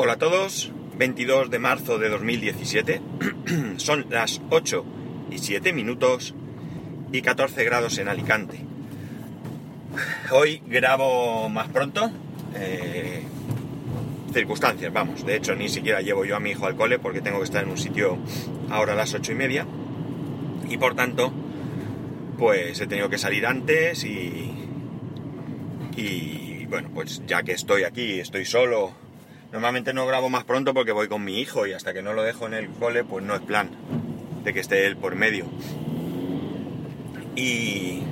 Hola a todos, 22 de marzo de 2017, son las 8 y 7 minutos y 14 grados en Alicante. Hoy grabo más pronto, eh, circunstancias, vamos, de hecho ni siquiera llevo yo a mi hijo al cole porque tengo que estar en un sitio ahora a las 8 y media. Y por tanto pues he tenido que salir antes y, y bueno, pues ya que estoy aquí, estoy solo, normalmente no grabo más pronto porque voy con mi hijo y hasta que no lo dejo en el cole, pues no es plan de que esté él por medio. Y,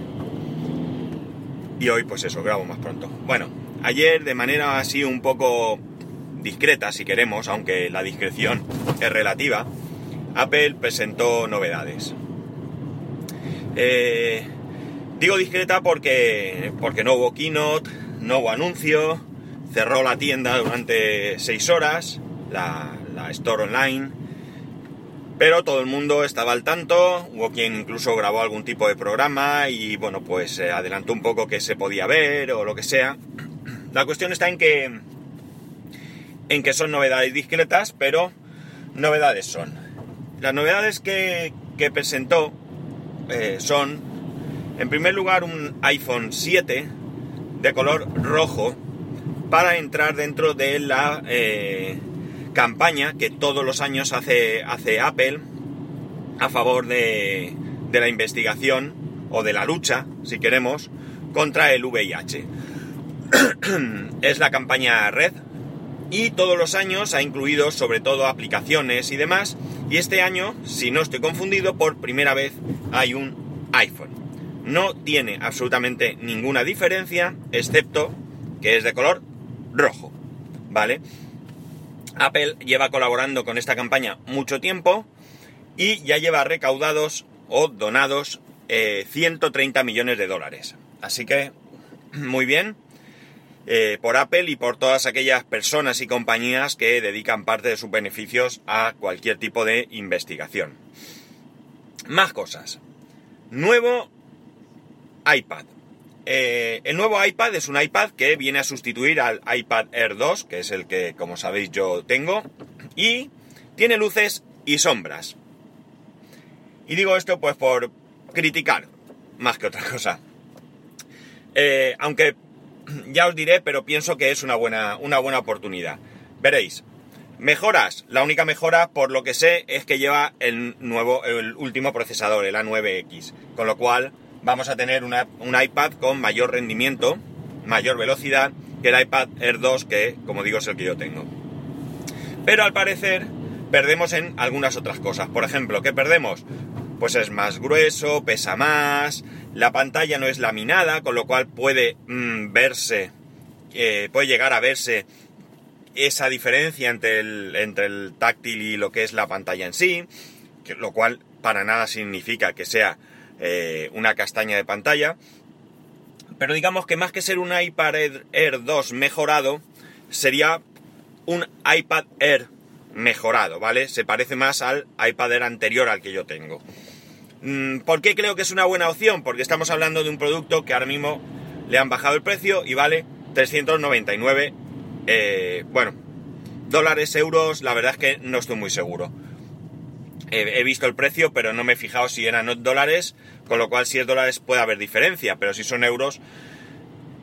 y hoy pues eso, grabo más pronto. Bueno, ayer de manera así un poco discreta, si queremos, aunque la discreción es relativa, Apple presentó novedades. Eh, digo discreta porque, porque no hubo keynote, no hubo anuncio, cerró la tienda durante seis horas, la, la store online, pero todo el mundo estaba al tanto, hubo quien incluso grabó algún tipo de programa y bueno, pues eh, adelantó un poco que se podía ver o lo que sea. La cuestión está en que en que son novedades discretas, pero novedades son. Las novedades que, que presentó eh, son, en primer lugar, un iPhone 7 de color rojo para entrar dentro de la eh, campaña que todos los años hace, hace Apple a favor de, de la investigación o de la lucha, si queremos, contra el VIH. es la campaña Red y todos los años ha incluido sobre todo aplicaciones y demás y este año, si no estoy confundido, por primera vez hay un iPhone. No tiene absolutamente ninguna diferencia, excepto que es de color rojo. ¿Vale? Apple lleva colaborando con esta campaña mucho tiempo y ya lleva recaudados o donados 130 eh, millones de dólares. Así que, muy bien, eh, por Apple y por todas aquellas personas y compañías que dedican parte de sus beneficios a cualquier tipo de investigación. Más cosas. Nuevo iPad. Eh, el nuevo iPad es un iPad que viene a sustituir al iPad Air 2, que es el que, como sabéis, yo tengo, y tiene luces y sombras. Y digo esto pues por criticar, más que otra cosa. Eh, aunque ya os diré, pero pienso que es una buena, una buena oportunidad. Veréis, Mejoras. La única mejora, por lo que sé, es que lleva el nuevo, el último procesador, el A9X. Con lo cual vamos a tener un iPad con mayor rendimiento, mayor velocidad que el iPad Air 2, que como digo es el que yo tengo. Pero al parecer perdemos en algunas otras cosas. Por ejemplo, ¿qué perdemos? Pues es más grueso, pesa más, la pantalla no es laminada, con lo cual puede mm, verse, eh, puede llegar a verse esa diferencia entre el, entre el táctil y lo que es la pantalla en sí, que, lo cual para nada significa que sea eh, una castaña de pantalla. Pero digamos que más que ser un iPad Air 2 mejorado, sería un iPad Air mejorado, ¿vale? Se parece más al iPad Air anterior al que yo tengo. Mm, ¿Por qué creo que es una buena opción? Porque estamos hablando de un producto que ahora mismo le han bajado el precio y vale 399 eh, bueno, dólares, euros, la verdad es que no estoy muy seguro. He, visto el precio, pero no me he fijado si eran dólares, con lo cual si es dólares puede haber diferencia, pero si son euros,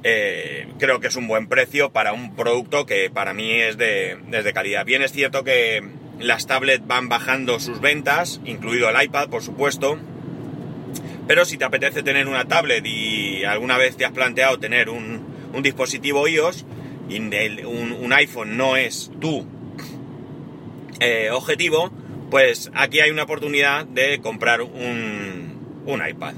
eh, creo que es un buen precio para un producto que para mí es de, calidad. Bien es cierto que las tablets van bajando sus ventas, incluido el iPad, por supuesto, pero si te apetece tener una tablet y alguna vez te has planteado tener un, un dispositivo iOS, y un, iPhone no es tu eh, objetivo, pues aquí hay una oportunidad de comprar un, un iPad.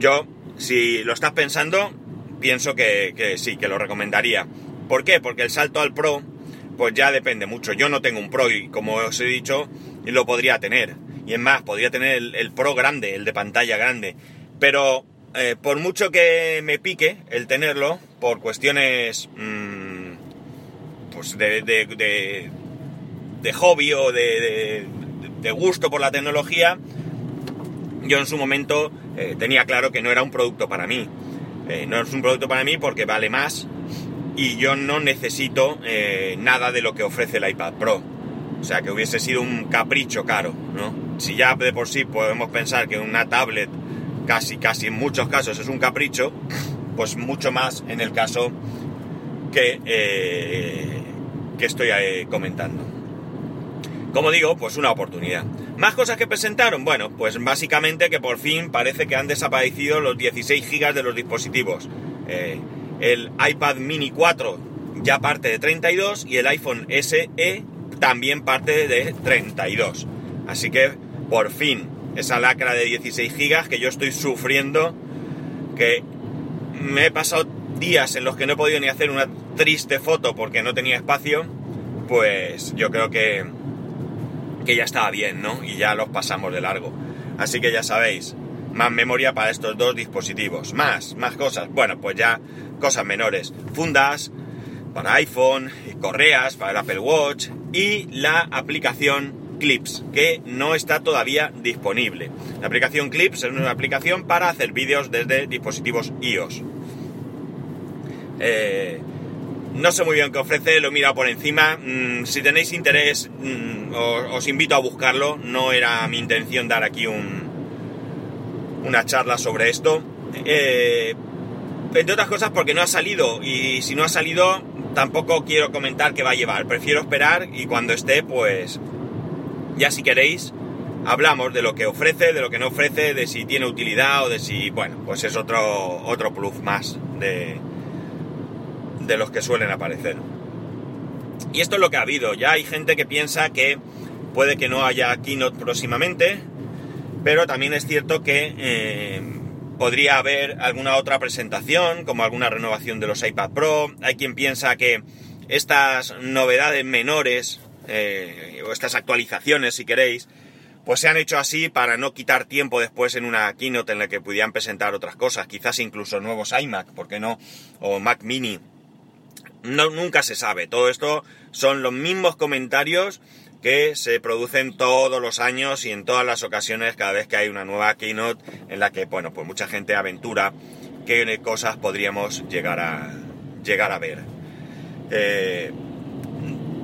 Yo, si lo estás pensando, pienso que, sí, que lo recomendaría. ¿Por qué? Porque el salto al Pro, pues ya depende mucho. Yo no tengo un Pro y como os he dicho, lo podría tener. Y es más, podría tener el, Pro grande, el de pantalla grande. Pero eh, por mucho que me pique el tenerlo, por cuestiones mmm, pues de, de, de, hobby o de, gusto por la tecnología, yo en su momento eh, tenía claro que no era un producto para mí. Eh, no es un producto para mí porque vale más y yo no necesito eh, nada de lo que ofrece el iPad Pro. O sea, que hubiese sido un capricho caro, ¿no? Si ya de por sí podemos pensar que una tablet casi, casi en muchos casos es un capricho, pues mucho más en el caso que, que estoy comentando. Como digo, pues una oportunidad. ¿Más cosas que presentaron? Bueno, pues básicamente que por fin parece que han desaparecido los 16 GB de los dispositivos. Eh, el iPad mini 4 ya parte de 32 y el iPhone SE también parte de 32. Así que por fin esa lacra de 16 GB que yo estoy sufriendo, que me he pasado días en los que no he podido ni hacer una triste foto porque no tenía espacio, pues yo creo que que ya estaba bien, ¿no? Y ya los pasamos de largo. Así que ya sabéis, más memoria para estos dos dispositivos. Más, más cosas. Bueno, pues ya cosas menores. Fundas para iPhone, correas para el Apple Watch y la aplicación Clips, que no está todavía disponible. La aplicación Clips es una aplicación para hacer vídeos desde dispositivos iOS. Eh, no sé muy bien qué ofrece, lo he mirado por encima. Mm, si tenéis interés, mm, os, invito a buscarlo. No era mi intención dar aquí un, una charla sobre esto. Eh, entre otras cosas porque no ha salido y si no ha salido tampoco quiero comentar qué va a llevar. Prefiero esperar y cuando esté pues ya si queréis hablamos de lo que ofrece, de lo que no ofrece, de si tiene utilidad o de si, bueno, pues es otro, otro plus más de, de los que suelen aparecer. Y esto es lo que ha habido. Ya hay gente que piensa que puede que no haya keynote próximamente, pero también es cierto que eh, podría haber alguna otra presentación, como alguna renovación de los iPad Pro. Hay quien piensa que estas novedades menores, eh, o estas actualizaciones, si queréis, pues se han hecho así para no quitar tiempo después en una keynote en la que pudieran presentar otras cosas, quizás incluso nuevos iMac, ¿por qué no? O Mac Mini no, nunca se sabe. Todo esto son los mismos comentarios que se producen todos los años y en todas las ocasiones cada vez que hay una nueva keynote en la que, bueno, pues mucha gente aventura qué cosas podríamos llegar a, llegar a ver. Eh,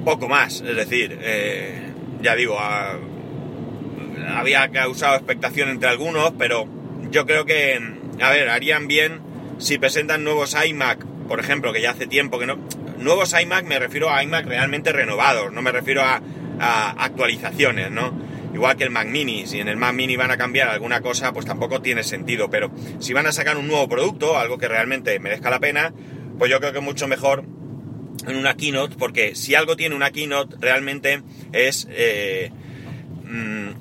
poco más, es decir, eh, ya digo, había causado expectación entre algunos, pero yo creo que, a ver, harían bien si presentan nuevos iMac por ejemplo, que ya hace tiempo que no... Nuevos iMac me refiero a iMac realmente renovados, no me refiero a, actualizaciones, ¿no? Igual que el Mac Mini, si en el Mac Mini van a cambiar alguna cosa, pues tampoco tiene sentido, pero si van a sacar un nuevo producto, algo que realmente merezca la pena, pues yo creo que mucho mejor en una keynote, porque si algo tiene una keynote realmente es... Eh,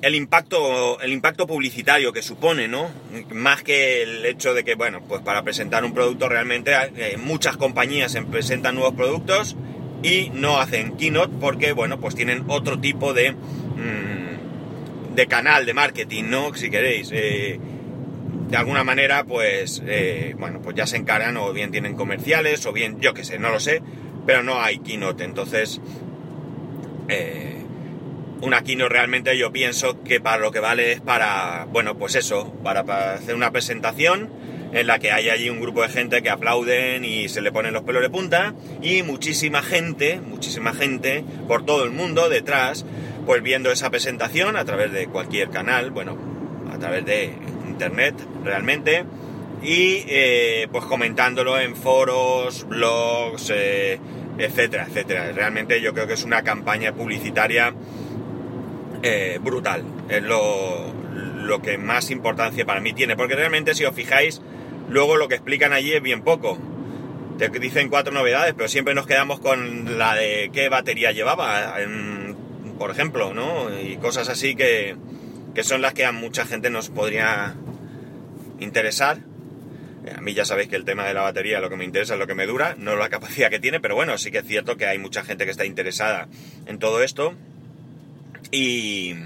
el impacto, el impacto publicitario que supone, ¿no? Más que el hecho de que, bueno, pues para presentar un producto realmente eh, muchas compañías presentan nuevos productos y no hacen keynote porque, bueno, pues tienen otro tipo de, mm, de canal de marketing, ¿no? Si queréis. Eh, de alguna manera, pues, eh, bueno, pues ya se encargan o bien tienen comerciales o bien, yo qué sé, no lo sé, pero no hay keynote. Entonces, eh, una keynote realmente yo pienso que para lo que vale es para, bueno, pues eso, para, hacer una presentación en la que hay allí un grupo de gente que aplauden y se le ponen los pelos de punta y muchísima gente, muchísima gente por todo el mundo detrás, pues viendo esa presentación a través de cualquier canal, bueno, a través de internet realmente y eh, pues comentándolo en foros, blogs, eh, etcétera, etcétera. Realmente yo creo que es una campaña publicitaria eh, brutal. Es lo, que más importancia para mí tiene. Porque realmente si os fijáis, luego lo que explican allí es bien poco. Te dicen cuatro novedades, pero siempre nos quedamos con la de qué batería llevaba, por ejemplo, ¿no? Y cosas así que, que son las que a mucha gente nos podría interesar. A mí ya sabéis que el tema de la batería lo que me interesa es lo que me dura, no la capacidad que tiene, pero bueno, sí que es cierto que hay mucha gente que está interesada en todo esto. Y,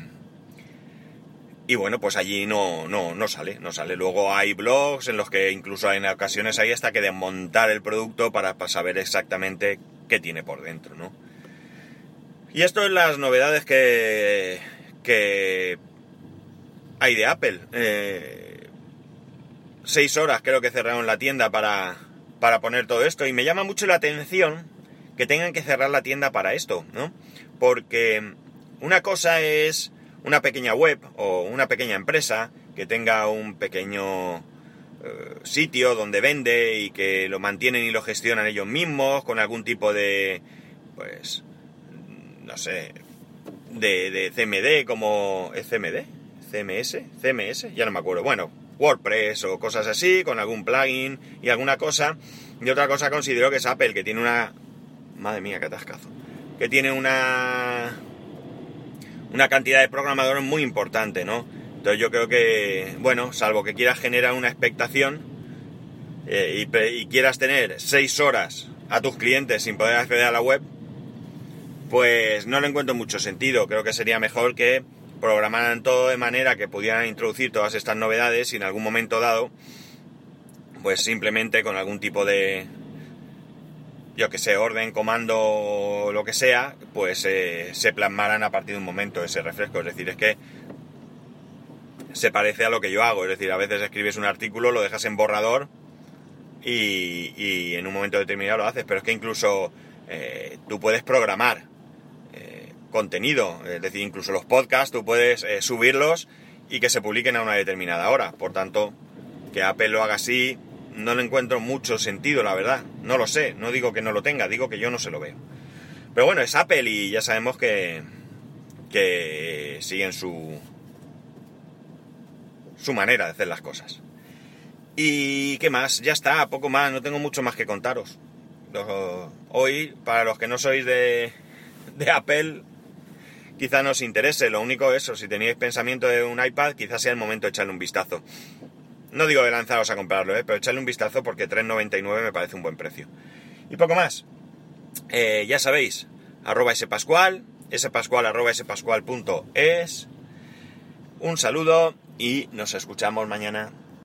y bueno, pues allí no, no, no sale, no sale. Luego hay blogs en los que incluso en ocasiones hay hasta que desmontar el producto para, saber exactamente qué tiene por dentro, ¿no? Y esto es las novedades que, que hay de Apple. Eh, seis horas creo que cerraron la tienda para, para poner todo esto. Y me llama mucho la atención que tengan que cerrar la tienda para esto, ¿no? Porque una cosa es una pequeña web o una pequeña empresa que tenga un pequeño eh, sitio donde vende y que lo mantienen y lo gestionan ellos mismos con algún tipo de, pues, no sé, de, de CMD como... ¿Es CMD? ¿CMS? ¿CMS? Ya no me acuerdo. Bueno, WordPress o cosas así, con algún plugin y alguna cosa. Y otra cosa considero que es Apple, que tiene una... Madre mía, qué atascazo. Que tiene una... Una cantidad de programadores muy importante, ¿no? Entonces yo creo que, bueno, salvo que quieras generar una expectación eh, y, y quieras tener seis horas a tus clientes sin poder acceder a la web, pues no le encuentro mucho sentido. Creo que sería mejor que programaran todo de manera que pudieran introducir todas estas novedades y en algún momento dado, pues simplemente con algún tipo de, yo que sé, orden, comando lo que sea, pues eh, se plasmaran a partir de un momento ese refresco. Es decir, es que se parece a lo que yo hago. Es decir, a veces escribes un artículo, lo dejas en borrador y, y en un momento determinado lo haces. Pero es que incluso eh, tú puedes programar contenido. Es decir, incluso los podcasts tú puedes eh, subirlos y que se publiquen a una determinada hora. Por tanto, que Apple lo haga así, no le encuentro mucho sentido, la verdad. No lo sé, no digo que no lo tenga, digo que yo no se lo veo. Pero bueno, es Apple y ya sabemos que, que siguen su, su manera de hacer las cosas. Y qué más, ya está, poco más, no tengo mucho más que contaros. Hoy, para los que no sois de, de Apple, quizá nos interese. Lo único eso, si tenéis pensamiento de un iPad, quizás sea el momento de echarle un vistazo. No digo de lanzaros a comprarlo, ¿eh? pero echarle un vistazo porque 3,99 me parece un buen precio. Y poco más. Eh, ya sabéis, arroba spascual, spascual arroba spascual.es. Un saludo y nos escuchamos mañana.